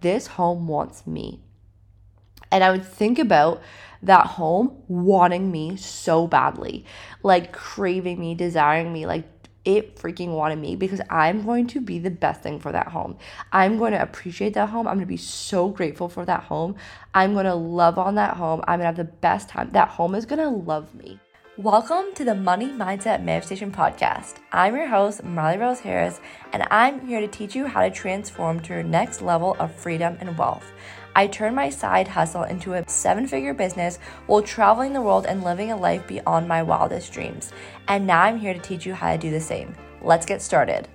this home wants me. And I would think about that home wanting me so badly, like craving me, desiring me, like it freaking wanted me because I'm going to be the best thing for that home. I'm going to appreciate that home. I'm going to be so grateful for that home. I'm going to love on that home. I'm going to have the best time. That home is going to love me. Welcome to the Money Mindset Manifestation Podcast. I'm your host, Marley Rose Harris, and I'm here to teach you how to transform to your next level of freedom and wealth. I turned my side hustle into a seven figure business while traveling the world and living a life beyond my wildest dreams. And now I'm here to teach you how to do the same. Let's get started.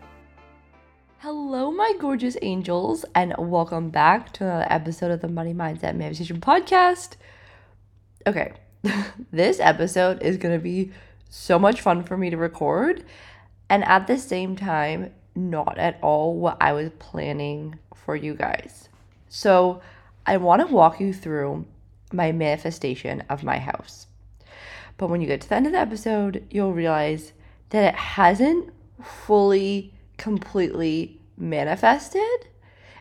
Hello, my gorgeous angels, and welcome back to another episode of the Money Mindset Manifestation Podcast. Okay, this episode is going to be so much fun for me to record, and at the same time, not at all what I was planning for you guys. So, I want to walk you through my manifestation of my house. But when you get to the end of the episode, you'll realize that it hasn't fully, completely manifested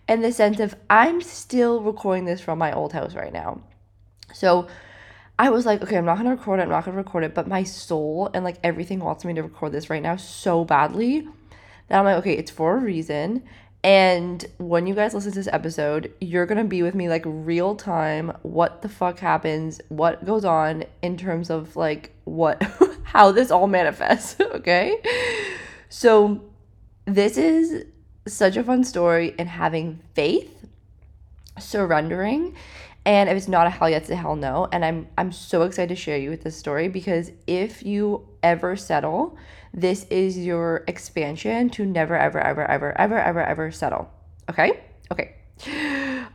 in the sense of I'm still recording this from my old house right now. So I was like, okay, I'm not gonna record it, I'm not gonna record it, but my soul and like everything wants me to record this right now so badly that I'm like, okay, it's for a reason. And when you guys listen to this episode, you're to be with me like real time. What the fuck happens? What goes on in terms of like what, how this all manifests. Okay. So, this is such a fun story and having faith, surrendering, and if it's not a hell yes, a hell no. And I'm I'm so excited to share you with this story because if you ever settle, this is your expansion to never ever ever ever ever ever ever settle. Okay? Okay.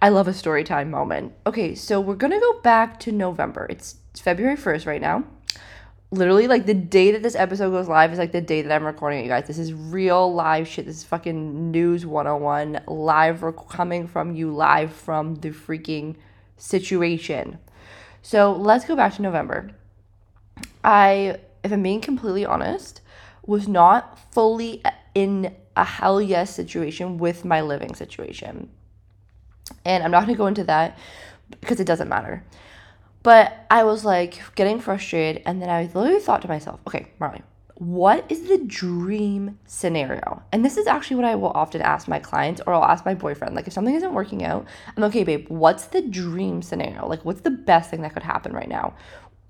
I love a story time moment. Okay, so we're gonna go back to November. It's February 1st right now. Literally, like the day that this episode goes live is like the day that I'm recording it, you guys. This is real live shit. This is fucking news 101 live rec- coming from you live from the freaking situation. So let's go back to November. I, if I'm being completely honest, was not fully in a hell yes situation with my living situation. And I'm not going to go into that because it doesn't matter. But I was like getting frustrated, and then I literally thought to myself, okay, Marley, what is the dream scenario? And this is actually what I will often ask my clients or I'll ask my boyfriend. Like, if something isn't working out, I'm okay, babe, what's the dream scenario? Like, what's the best thing that could happen right now?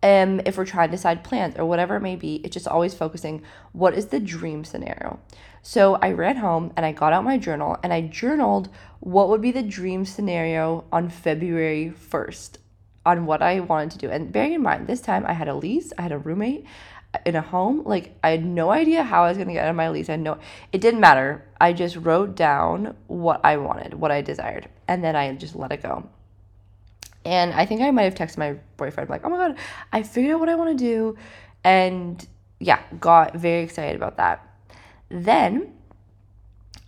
Um, if we're trying to decide plans or whatever it may be, it's just always focusing what is the dream scenario. So I ran home and I got out my journal and I journaled what would be the dream scenario on February 1st on what I wanted to do. And bearing in mind, this time I had a lease, I had a roommate, in a home. Like I had no idea how I was gonna get out of my lease. I know it didn't matter. I just wrote down what I wanted, what I desired, and then I just let it go. And I think I might have texted my boyfriend like, "Oh my god, I figured out what I want to do," and yeah, got very excited about that. Then,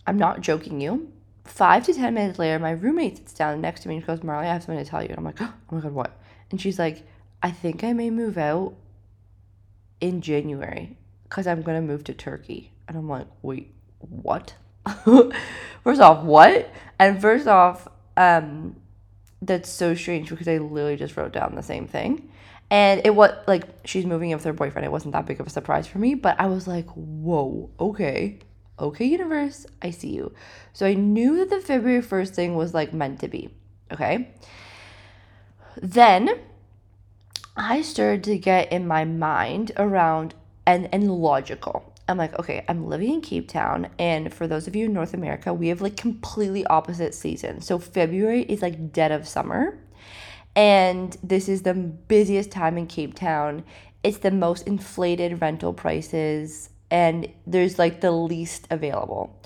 I'm not joking you. Five to ten minutes later, my roommate sits down next to me and she goes, "Marley, I have something to tell you." And I'm like, "Oh my god, what?" And she's like, "I think I may move out in January because I'm going to move to Turkey. And I'm like, wait, what? first off, what? And first off, um, that's so strange because I literally just wrote down the same thing. And it was like she's moving in with her boyfriend. It wasn't that big of a surprise for me, but I was like, whoa, okay. Okay, universe, I see you. So I knew that the February 1st thing was like meant to be. Okay. Then I started to get in my mind around and and logical. I'm like, okay, I'm living in Cape Town, and for those of you in North America, we have like completely opposite seasons. So February is like dead of summer, and this is the busiest time in Cape Town. It's the most inflated rental prices, and there's like the least available.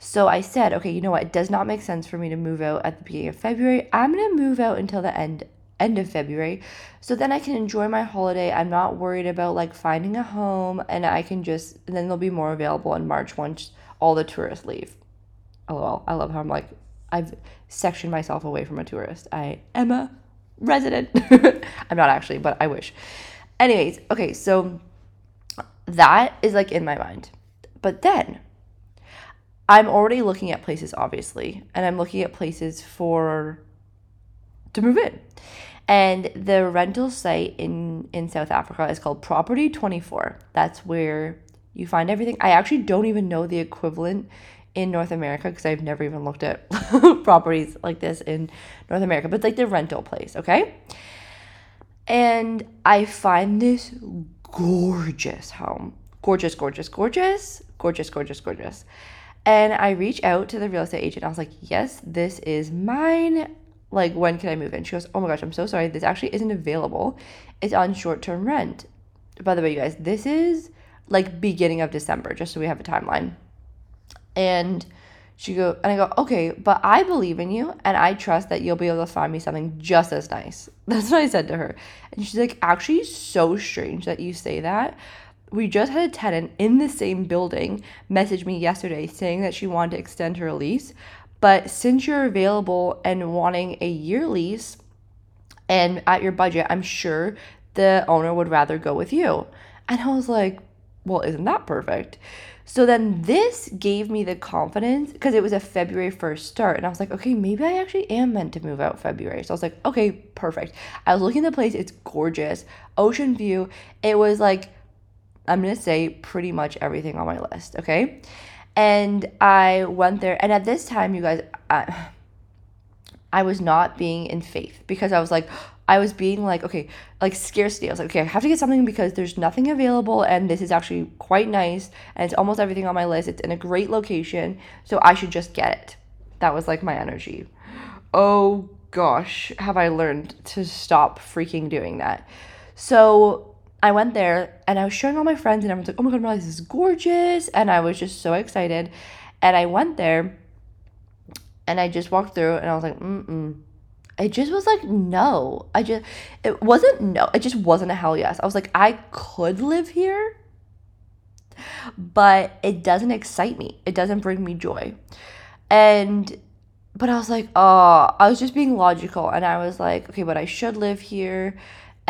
So I said, okay, you know what? It does not make sense for me to move out at the beginning of February. I'm gonna move out until the end end of February. So then I can enjoy my holiday. I'm not worried about like finding a home and I can just and then they'll be more available in March once all the tourists leave. Oh, LOL. I love how I'm like I've sectioned myself away from a tourist. I am a resident. I'm not actually, but I wish. Anyways, okay, so that is like in my mind. But then I'm already looking at places, obviously, and I'm looking at places for to move in. And the rental site in in South Africa is called Property 24. That's where you find everything. I actually don't even know the equivalent in North America because I've never even looked at properties like this in North America, but like the rental place, okay? And I find this gorgeous home. Gorgeous, gorgeous, gorgeous, gorgeous, gorgeous, gorgeous. And I reach out to the real estate agent. I was like, yes, this is mine. Like, when can I move in? She goes, oh my gosh, I'm so sorry. This actually isn't available. It's on short term rent. By the way, you guys, this is like beginning of December, just so we have a timeline. And she go and I go, okay, but I believe in you and I trust that you'll be able to find me something just as nice. That's what I said to her. And she's like, actually so strange that you say that. We just had a tenant in the same building message me yesterday saying that she wanted to extend her lease. But since you're available and wanting a year lease and at your budget, I'm sure the owner would rather go with you. And I was like, well, isn't that perfect? So then this gave me the confidence because it was a February 1st start. And I was like, okay, maybe I actually am meant to move out February. So I was like, okay, perfect. I was looking at the place, it's gorgeous. Ocean view. It was like, I'm going to say pretty much everything on my list. Okay. And I went there. And at this time, you guys, I, I was not being in faith because I was like, I was being like, okay, like scarcity. I was like, okay, I have to get something because there's nothing available and this is actually quite nice and it's almost everything on my list. It's in a great location, so I should just get it. That was like my energy. Oh gosh, have I learned to stop freaking doing that. So I went there and I was showing all my friends and everyone's like, oh my god, Marley, this is gorgeous. And I was just so excited. And I went there and I just walked through and I was like, mm mm it just was like no. I just it wasn't no it just wasn't a hell yes. I was like i could live here but it doesn't excite me. It doesn't bring me joy. And but i was like oh i was just being logical and i was like okay but i should live here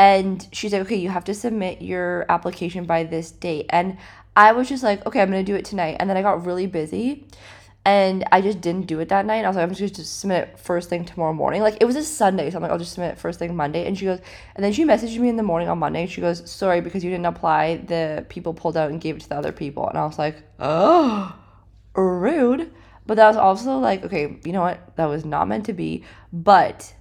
and she's like okay you have to submit your application by this date and i was just like okay i'm gonna do it tonight and then i got really busy and I just didn't do it that night. I was like, I'm just to submit it first thing tomorrow morning. Like it was a Sunday, so I'm like, I'll just submit it first thing Monday. And she goes, and then she messaged me in the morning on Monday. She goes, sorry because you didn't apply. The people pulled out and gave it to the other people. And I was like, oh, rude. But that was also like, okay, you know what? That was not meant to be. But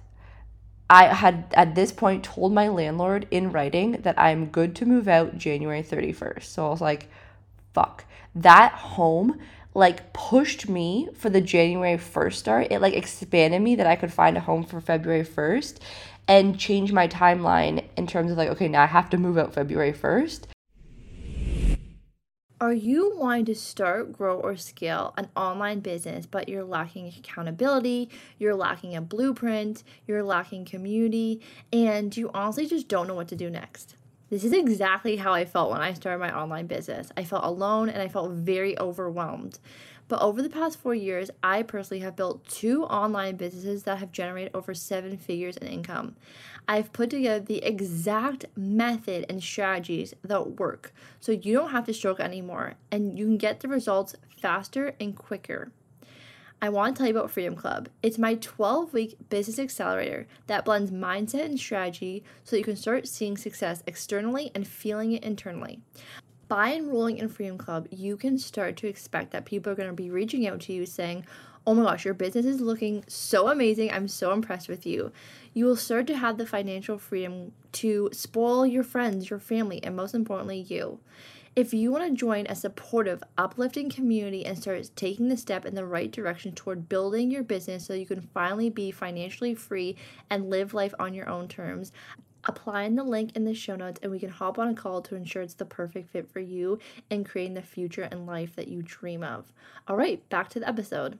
I had at this point told my landlord in writing that I'm good to move out January 31st. So I was like, fuck. That home like pushed me for the January 1st start. It like expanded me that I could find a home for February 1st and change my timeline in terms of like, okay, now I have to move out February 1st. Are you wanting to start, grow, or scale an online business, but you're lacking accountability, you're lacking a blueprint, you're lacking community, and you honestly just don't know what to do next? This is exactly how I felt when I started my online business. I felt alone and I felt very overwhelmed. But over the past four years, I personally have built two online businesses that have generated over seven figures in income. I've put together the exact method and strategies that work so you don't have to struggle anymore and you can get the results faster and quicker. I want to tell you about Freedom Club. It's my 12 week business accelerator that blends mindset and strategy so that you can start seeing success externally and feeling it internally. By enrolling in Freedom Club, you can start to expect that people are going to be reaching out to you saying, Oh my gosh, your business is looking so amazing. I'm so impressed with you. You will start to have the financial freedom to spoil your friends, your family, and most importantly, you. If you want to join a supportive, uplifting community and start taking the step in the right direction toward building your business so you can finally be financially free and live life on your own terms, apply in the link in the show notes and we can hop on a call to ensure it's the perfect fit for you and creating the future and life that you dream of. All right, back to the episode.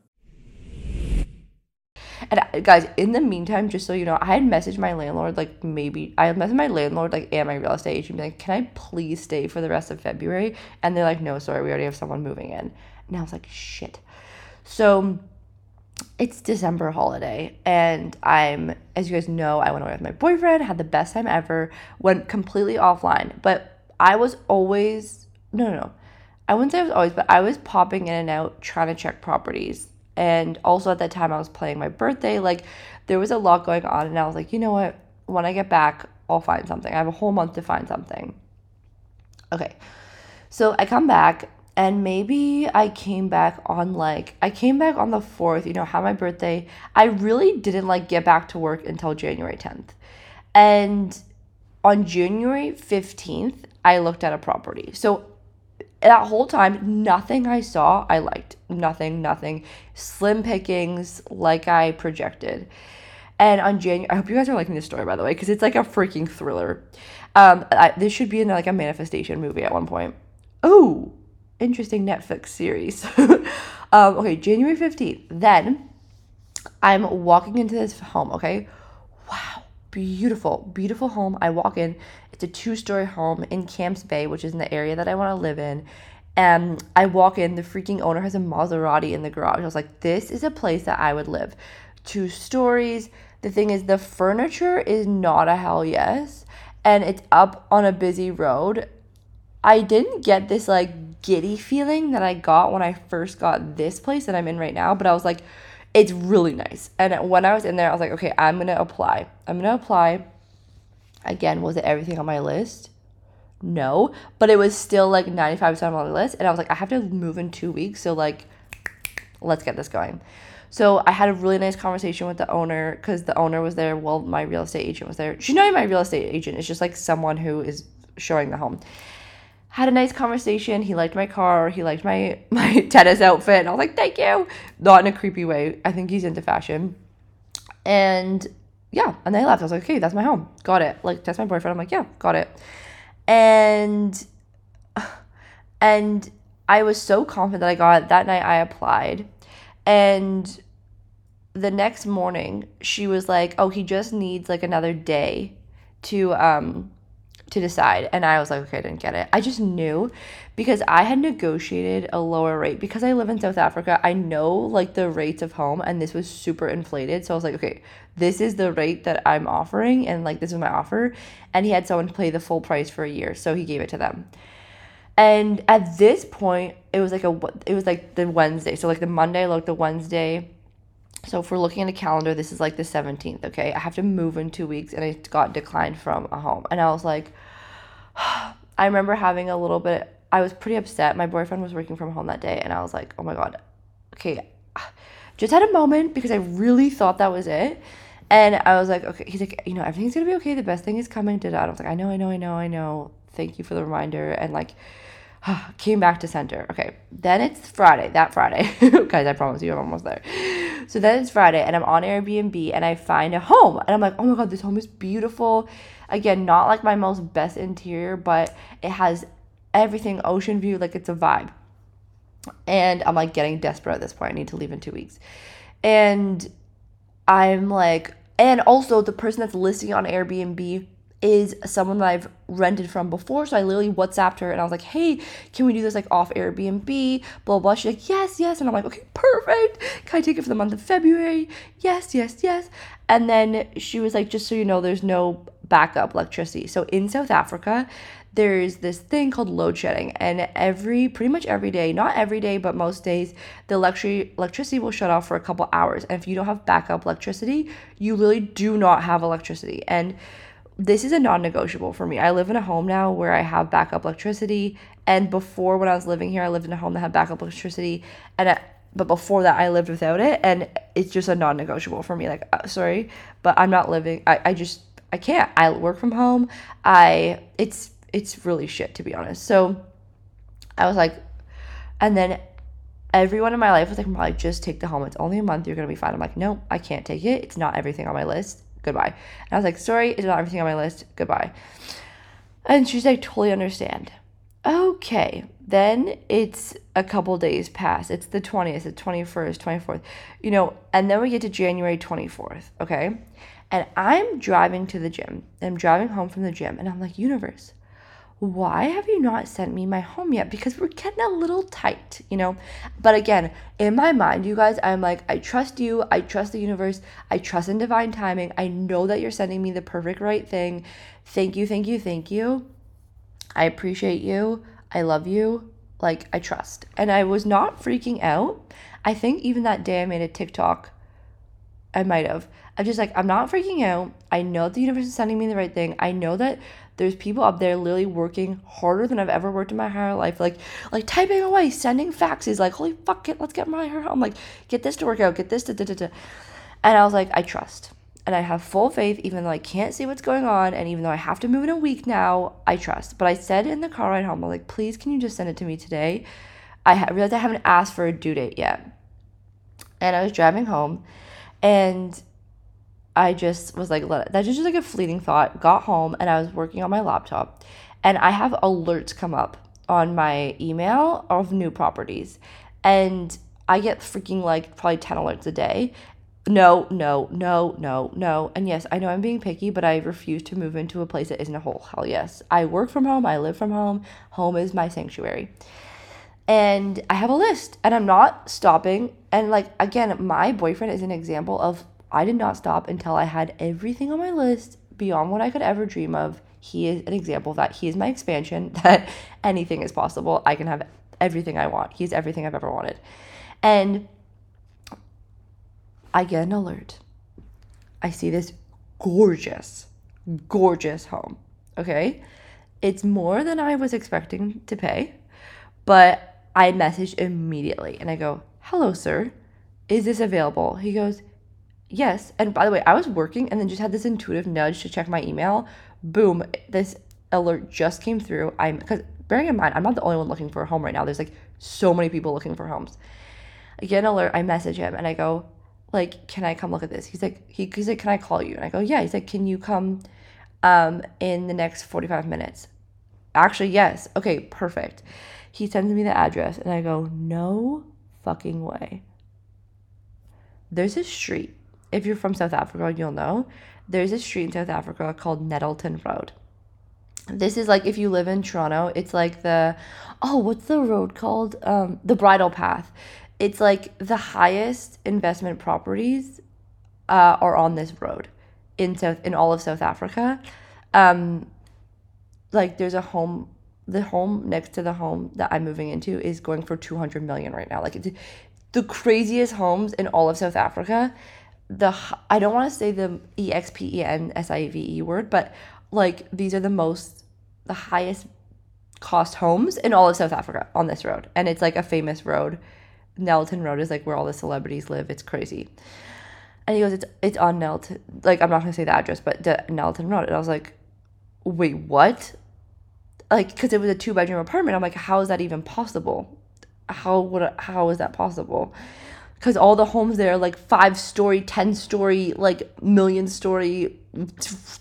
And uh, guys, in the meantime, just so you know, I had messaged my landlord like maybe I had messaged my landlord like and my real estate agent be like, can I please stay for the rest of February? And they're like, no, sorry, we already have someone moving in. And I was like, shit. So it's December holiday, and I'm, as you guys know, I went away with my boyfriend, had the best time ever, went completely offline. But I was always, no, no, no. I wouldn't say I was always, but I was popping in and out trying to check properties. And also at that time, I was playing my birthday. Like, there was a lot going on. And I was like, you know what? When I get back, I'll find something. I have a whole month to find something. Okay. So I come back, and maybe I came back on like, I came back on the 4th, you know, had my birthday. I really didn't like get back to work until January 10th. And on January 15th, I looked at a property. So that whole time, nothing I saw I liked. Nothing, nothing. Slim pickings like I projected. And on January, I hope you guys are liking this story, by the way, because it's like a freaking thriller. Um, I, this should be in like a manifestation movie at one point. Oh, interesting Netflix series. um, okay, January 15th. Then I'm walking into this home, okay? Wow, beautiful, beautiful home. I walk in. It's a two story home in Camps Bay, which is in the area that I want to live in. And I walk in, the freaking owner has a Maserati in the garage. I was like, this is a place that I would live. Two stories. The thing is, the furniture is not a hell yes. And it's up on a busy road. I didn't get this like giddy feeling that I got when I first got this place that I'm in right now, but I was like, it's really nice. And when I was in there, I was like, okay, I'm gonna apply. I'm gonna apply. Again, was it everything on my list? No, but it was still like 95% on the list. And I was like, I have to move in two weeks. So, like, let's get this going. So, I had a really nice conversation with the owner because the owner was there. Well, my real estate agent was there. She's not even my real estate agent, it's just like someone who is showing the home. Had a nice conversation. He liked my car. He liked my my tennis outfit. And I was like, thank you. Not in a creepy way. I think he's into fashion. And yeah, and they left. I was like, okay, that's my home. Got it. Like, that's my boyfriend. I'm like, yeah, got it. And and I was so confident that I got it. That night I applied. And the next morning she was like, "Oh, he just needs like another day to um to decide." And I was like, "Okay, I didn't get it." I just knew because I had negotiated a lower rate because I live in South Africa. I know like the rates of home and this was super inflated. So I was like, "Okay, this is the rate that I'm offering and like this is my offer." And he had someone pay the full price for a year, so he gave it to them. And at this point, it was like a it was like the Wednesday. So like the Monday, like the Wednesday. So if we're looking at a calendar, this is like the 17th, okay? I have to move in 2 weeks and I got declined from a home. And I was like I remember having a little bit I was pretty upset. My boyfriend was working from home that day and I was like, "Oh my god. Okay, just had a moment because I really thought that was it." And I was like, okay, he's like, you know, everything's gonna be okay. The best thing is coming. that. I was like, I know, I know, I know, I know. Thank you for the reminder. And like, came back to center. Okay, then it's Friday. That Friday, guys, I promise you, I'm almost there. So then it's Friday, and I'm on Airbnb, and I find a home, and I'm like, oh my god, this home is beautiful. Again, not like my most best interior, but it has everything ocean view, like it's a vibe. And I'm like getting desperate at this point. I need to leave in two weeks, and I'm like, and also, the person that's listing on Airbnb is someone that I've rented from before. So I literally WhatsApped her and I was like, hey, can we do this like off Airbnb? Blah, blah. She's like, yes, yes. And I'm like, okay, perfect. Can I take it for the month of February? Yes, yes, yes. And then she was like, just so you know, there's no backup electricity. So in South Africa, there's this thing called load shedding and every pretty much every day not every day but most days the electric electricity will shut off for a couple hours and if you don't have backup electricity you literally do not have electricity and this is a non-negotiable for me i live in a home now where i have backup electricity and before when i was living here i lived in a home that had backup electricity and I, but before that i lived without it and it's just a non-negotiable for me like uh, sorry but i'm not living I, I just i can't i work from home i it's it's really shit to be honest. So I was like, and then everyone in my life was like, like, just take the home. It's only a month. You're gonna be fine. I'm like, no, I can't take it. It's not everything on my list. Goodbye. And I was like, sorry, it's not everything on my list. Goodbye. And she's like, totally understand. Okay. Then it's a couple days past. It's the 20th, the 21st, 24th, you know, and then we get to January 24th. Okay. And I'm driving to the gym. I'm driving home from the gym and I'm like, universe, why have you not sent me my home yet? Because we're getting a little tight, you know? But again, in my mind, you guys, I'm like, I trust you. I trust the universe. I trust in divine timing. I know that you're sending me the perfect right thing. Thank you, thank you, thank you. I appreciate you. I love you. Like, I trust. And I was not freaking out. I think even that day I made a TikTok, I might have. I'm just like, I'm not freaking out. I know the universe is sending me the right thing. I know that there's people up there literally working harder than I've ever worked in my entire life. Like, like typing away, sending faxes, like, holy fuck it, let's get my hair home. Like, get this to work out, get this to da da da. And I was like, I trust. And I have full faith, even though I can't see what's going on, and even though I have to move in a week now, I trust. But I said in the car ride home, I'm like, please, can you just send it to me today? I ha- realized I haven't asked for a due date yet. And I was driving home, and I just was like, that's just like a fleeting thought. Got home and I was working on my laptop, and I have alerts come up on my email of new properties, and I get freaking like probably 10 alerts a day. No, no, no, no, no. And yes, I know I'm being picky, but I refuse to move into a place that isn't a hole. Hell yes. I work from home, I live from home. Home is my sanctuary. And I have a list and I'm not stopping. And like, again, my boyfriend is an example of I did not stop until I had everything on my list beyond what I could ever dream of. He is an example that. He is my expansion, that anything is possible. I can have everything I want. He's everything I've ever wanted. And I get an alert. I see this gorgeous, gorgeous home. Okay. It's more than I was expecting to pay, but I message immediately and I go, Hello, sir. Is this available? He goes, Yes. And by the way, I was working and then just had this intuitive nudge to check my email. Boom, this alert just came through. I'm because bearing in mind, I'm not the only one looking for a home right now. There's like so many people looking for homes. I get an alert, I message him and I go, like, can I come look at this? He's like, he, he's like, can I call you? And I go, yeah. He's like, can you come um in the next 45 minutes? Actually, yes. Okay, perfect. He sends me the address and I go, no fucking way. There's a street if you're from South Africa, you'll know there's a street in South Africa called Nettleton Road. This is like if you live in Toronto, it's like the oh, what's the road called? Um, the Bridle Path. It's like the highest investment properties uh, are on this road in South in all of South Africa. Um, like there's a home the home next to the home that I'm moving into is going for 200 million right now. Like it's the craziest homes in all of South Africa the I don't want to say the E X P E N S I V E word, but like these are the most the highest cost homes in all of South Africa on this road. And it's like a famous road. Nettleton Road is like where all the celebrities live. It's crazy. And he goes, It's it's on Nettleton like I'm not gonna say the address, but the Nettleton Road. And I was like, Wait, what? Like, because it was a two bedroom apartment. I'm like, how is that even possible? How would how is that possible? Because all the homes there are like five story, 10 story, like million story,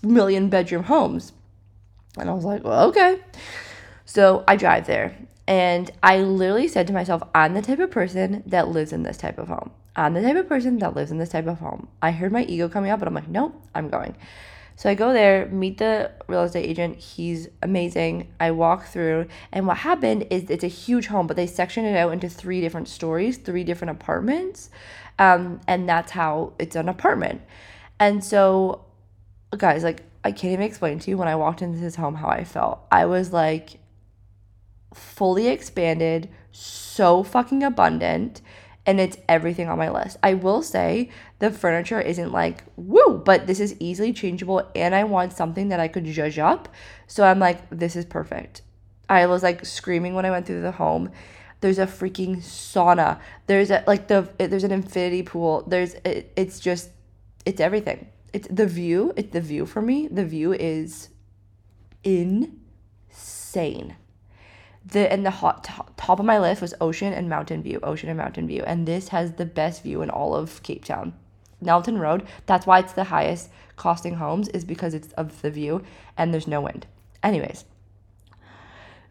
million bedroom homes. And I was like, well, okay. So I drive there and I literally said to myself, I'm the type of person that lives in this type of home. I'm the type of person that lives in this type of home. I heard my ego coming up, but I'm like, nope, I'm going. So I go there, meet the real estate agent. He's amazing. I walk through, and what happened is it's a huge home, but they sectioned it out into three different stories, three different apartments. Um, and that's how it's an apartment. And so, guys, like, I can't even explain to you when I walked into his home how I felt. I was like fully expanded, so fucking abundant and it's everything on my list. I will say the furniture isn't like woo, but this is easily changeable and I want something that I could judge up. So I'm like this is perfect. I was like screaming when I went through the home. There's a freaking sauna. There's a like the there's an infinity pool. There's it, it's just it's everything. It's the view. It's the view for me. The view is insane the and the hot top, top of my list was ocean and mountain view ocean and mountain view. And this has the best view in all of cape town. Nettleton road that's why it's the highest costing homes is because it's of the view and there's no wind. Anyways.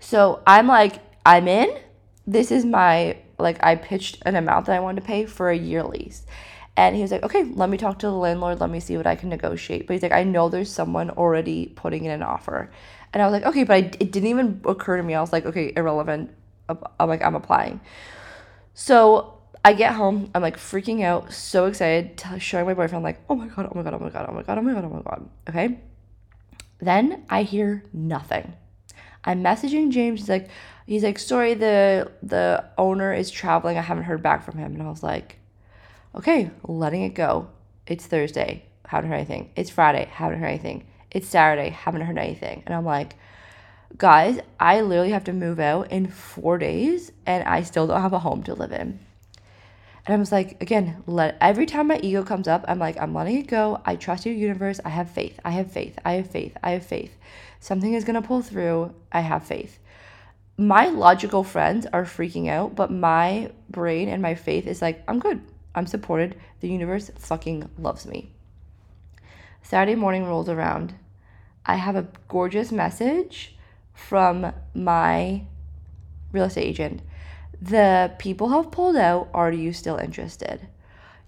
So i'm like i'm in. This is my like i pitched an amount that i wanted to pay for a year lease. And he was like okay let me talk to the landlord. Let me see what i can negotiate. But he's like i know there's someone already putting in an offer and I was like, okay, but I, it didn't even occur to me. I was like, okay, irrelevant. I'm like, I'm applying. So I get home. I'm like freaking out, so excited, to showing my boyfriend, like, oh my God, oh my God, oh my God, oh my God, oh my God, oh my God. Okay. Then I hear nothing. I'm messaging James. He's like, he's like, sorry, the the owner is traveling. I haven't heard back from him. And I was like, okay, letting it go. It's Thursday. Haven't heard anything. It's Friday. Haven't heard anything. It's Saturday. Haven't heard anything. And I'm like, guys, I literally have to move out in four days and I still don't have a home to live in. And I was like, again, let every time my ego comes up, I'm like, I'm letting it go. I trust your universe. I have faith. I have faith. I have faith. I have faith. Something is gonna pull through. I have faith. My logical friends are freaking out, but my brain and my faith is like, I'm good. I'm supported. The universe fucking loves me. Saturday morning rolls around. I have a gorgeous message from my real estate agent. The people have pulled out. Are you still interested?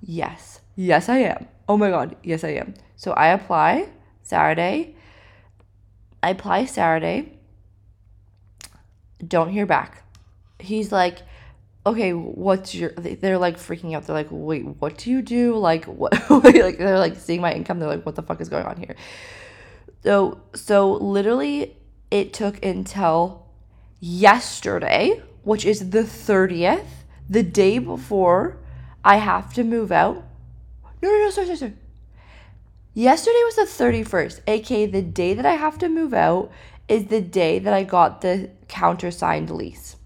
Yes. Yes, I am. Oh my God. Yes, I am. So I apply Saturday. I apply Saturday. Don't hear back. He's like, okay, what's your, they're like freaking out. They're like, wait, what do you do? Like, what, like, they're like seeing my income. They're like, what the fuck is going on here? So, so literally it took until yesterday, which is the 30th, the day before I have to move out. No, no, no, sorry, sorry, sorry. Yesterday was the 31st, aka the day that I have to move out is the day that I got the countersigned lease.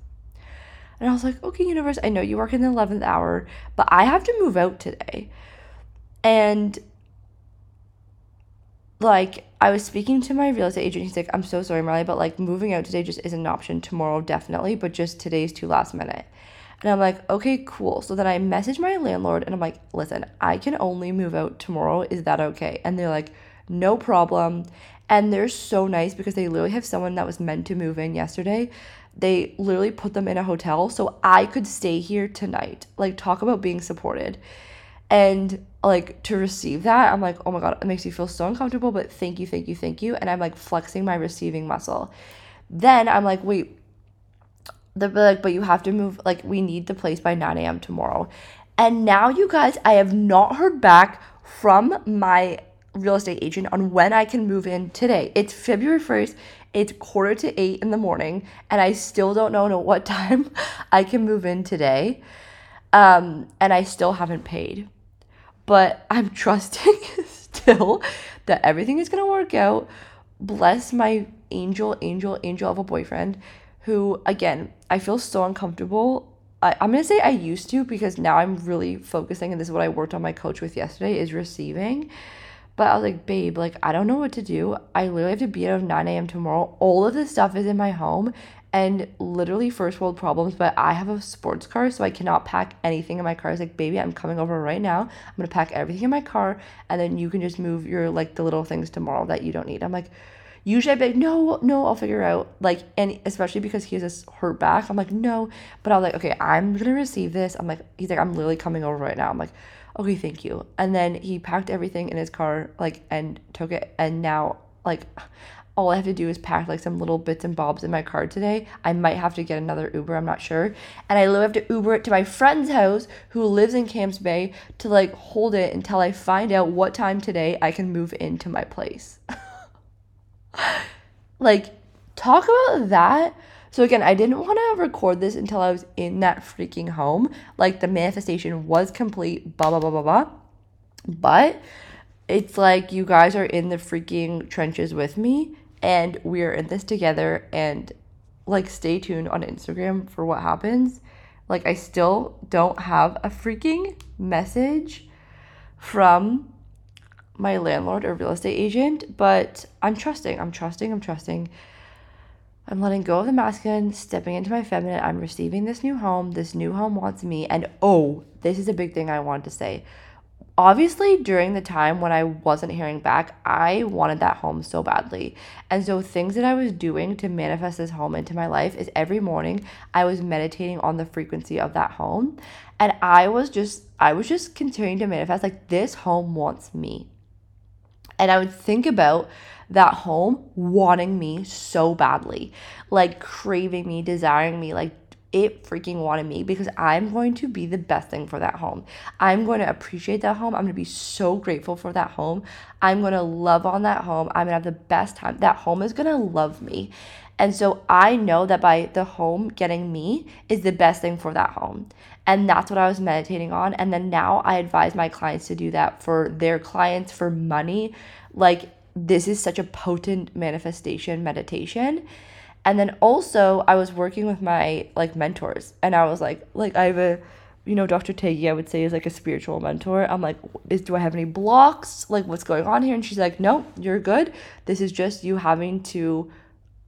And I was like, okay, universe, I know you work in the 11th hour, but I have to move out today. And like I was speaking to my real estate agent. He's like, I'm so sorry, Marley, but like moving out today just isn't an option. Tomorrow, definitely, but just today's too last minute. And I'm like, okay, cool. So then I message my landlord and I'm like, listen, I can only move out tomorrow. Is that okay? And they're like, no problem. And they're so nice because they literally have someone that was meant to move in yesterday. They literally put them in a hotel so I could stay here tonight. Like, talk about being supported. And like to receive that, I'm like, oh my God, it makes me feel so uncomfortable, but thank you, thank you, thank you. And I'm like flexing my receiving muscle. Then I'm like, wait, they're like, but you have to move, like, we need the place by 9 a.m. tomorrow. And now, you guys, I have not heard back from my real estate agent on when I can move in today. It's February 1st. It's quarter to eight in the morning, and I still don't know what time I can move in today. Um, and I still haven't paid but I'm trusting still that everything is going to work out. Bless my angel, angel, angel of a boyfriend who, again, I feel so uncomfortable. I, I'm going to say I used to because now I'm really focusing, and this is what I worked on my coach with yesterday is receiving. But I was like, babe, like, I don't know what to do. I literally have to be out of 9 a.m. tomorrow. All of this stuff is in my home and literally first world problems, but I have a sports car, so I cannot pack anything in my car. It's like, baby, I'm coming over right now. I'm gonna pack everything in my car, and then you can just move your like the little things tomorrow that you don't need. I'm like, usually I'd be like, no, no, I'll figure out. Like, and especially because he has a hurt back, I'm like, no. But I was like, okay, I'm gonna receive this. I'm like, he's like, I'm literally coming over right now. I'm like, okay, thank you. And then he packed everything in his car, like, and took it. And now, like, all I have to do is pack like some little bits and bobs in my car today. I might have to get another Uber, I'm not sure. And I have to Uber it to my friend's house who lives in Camps Bay to like hold it until I find out what time today I can move into my place. like, talk about that. So again, I didn't want to record this until I was in that freaking home. Like the manifestation was complete, blah blah blah blah blah. But it's like you guys are in the freaking trenches with me and we're in this together and like stay tuned on Instagram for what happens. Like I still don't have a freaking message from my landlord or real estate agent, but I'm trusting. I'm trusting. I'm trusting. I'm letting go of the masculine, stepping into my feminine. I'm receiving this new home. This new home wants me. And oh, this is a big thing I wanted to say obviously during the time when I wasn't hearing back, I wanted that home so badly. And so things that I was doing to manifest this home into my life is every morning I was meditating on the frequency of that home. And I was just I was just continuing to manifest like this home wants me. And I would think about that home wanting me so badly, like craving me, desiring me, like it freaking wanted me because I'm going to be the best thing for that home. I'm going to appreciate that home. I'm going to be so grateful for that home. I'm going to love on that home. I'm going to have the best time. That home is going to love me. And so I know that by the home getting me is the best thing for that home. And that's what I was meditating on. And then now I advise my clients to do that for their clients for money. Like, this is such a potent manifestation meditation. And then also, I was working with my like mentors, and I was like, like I have a, you know, Dr. Taggy, I would say is like a spiritual mentor. I'm like, is do I have any blocks? Like, what's going on here? And she's like, no, you're good. This is just you having to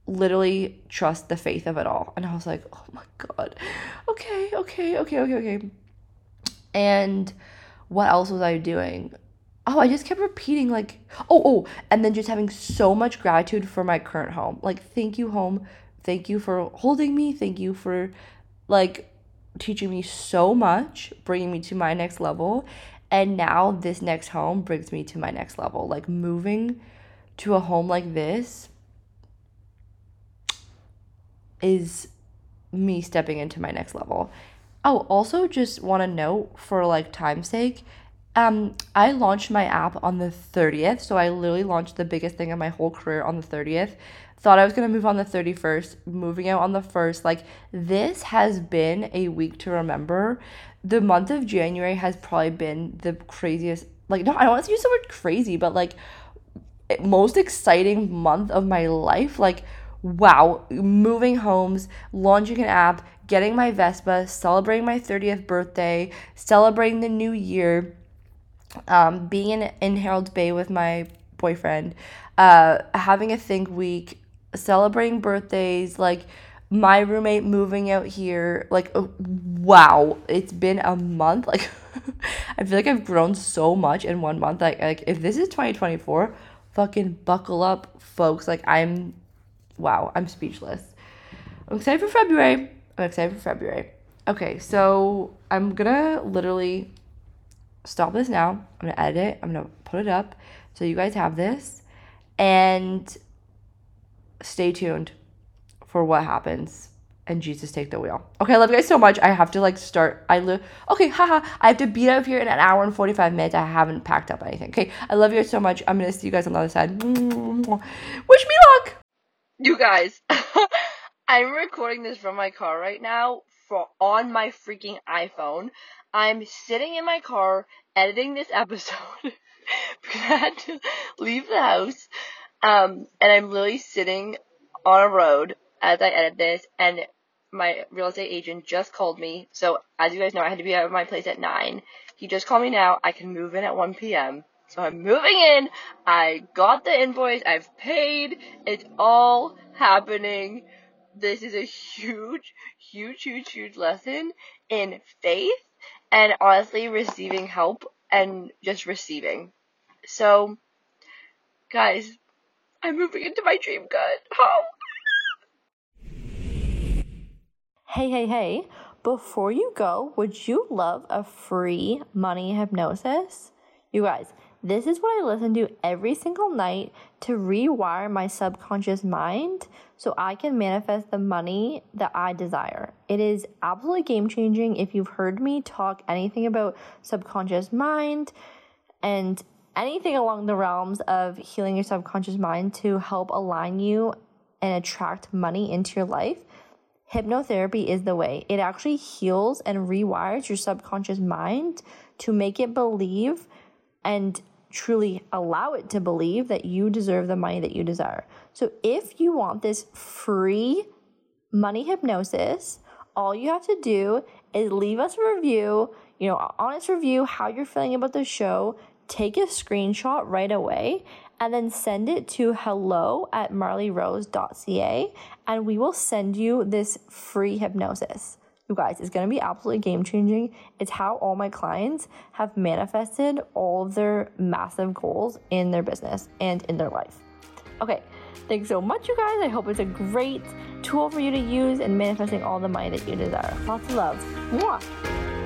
literally trust the faith of it all. And I was like, oh my God. Okay, okay, okay, okay, okay. And what else was I doing? Oh, I just kept repeating, like, oh, oh, and then just having so much gratitude for my current home. Like, thank you, home. Thank you for holding me. Thank you for, like, teaching me so much, bringing me to my next level. And now this next home brings me to my next level. Like, moving to a home like this is me stepping into my next level. Oh, also just want to note for like time's sake, um, I launched my app on the 30th. So I literally launched the biggest thing of my whole career on the 30th. Thought I was going to move on the 31st, moving out on the 1st. Like, this has been a week to remember. The month of January has probably been the craziest. Like, no, I don't want to use the word crazy, but like, most exciting month of my life. Like, wow, moving homes, launching an app, getting my Vespa, celebrating my 30th birthday, celebrating the new year, um, being in, in Bay with my boyfriend, uh, having a think week, celebrating birthdays, like my roommate moving out here. Like, oh, wow, it's been a month. Like, I feel like I've grown so much in one month. Like, like if this is 2024, fucking buckle up, folks. Like, I'm wow, I'm speechless. I'm excited for February. I'm excited for February. Okay, so I'm gonna literally stop this now. I'm gonna edit it. I'm gonna put it up so you guys have this and stay tuned for what happens and Jesus take the wheel. Okay, I love you guys so much. I have to like start. I live. Okay, haha. I have to beat out here in an hour and 45 minutes. I haven't packed up anything. Okay, I love you guys so much. I'm gonna see you guys on the other side. Wish me luck. You guys, I'm recording this from my car right now for on my freaking iPhone. I'm sitting in my car editing this episode because I had to leave the house. Um, and I'm literally sitting on a road as I edit this, and my real estate agent just called me. So as you guys know, I had to be out of my place at nine. He just called me now. I can move in at 1 p.m. So I'm moving in. I got the invoice. I've paid. It's all happening. This is a huge, huge, huge, huge lesson in faith and honestly receiving help and just receiving. So, guys, I'm moving into my dream gut. home. Hey, hey, hey. Before you go, would you love a free money hypnosis? You guys, this is what I listen to every single night to rewire my subconscious mind so I can manifest the money that I desire. It is absolutely game changing. If you've heard me talk anything about subconscious mind and anything along the realms of healing your subconscious mind to help align you and attract money into your life, hypnotherapy is the way. It actually heals and rewires your subconscious mind to make it believe and truly allow it to believe that you deserve the money that you desire. So if you want this free money hypnosis, all you have to do is leave us a review, you know, honest review, how you're feeling about the show, take a screenshot right away, and then send it to hello at marleyrose.ca, and we will send you this free hypnosis. You guys, it's going to be absolutely game changing. It's how all my clients have manifested all of their massive goals in their business and in their life. Okay, thanks so much, you guys. I hope it's a great tool for you to use in manifesting all the money that you desire. Lots of love. Mwah.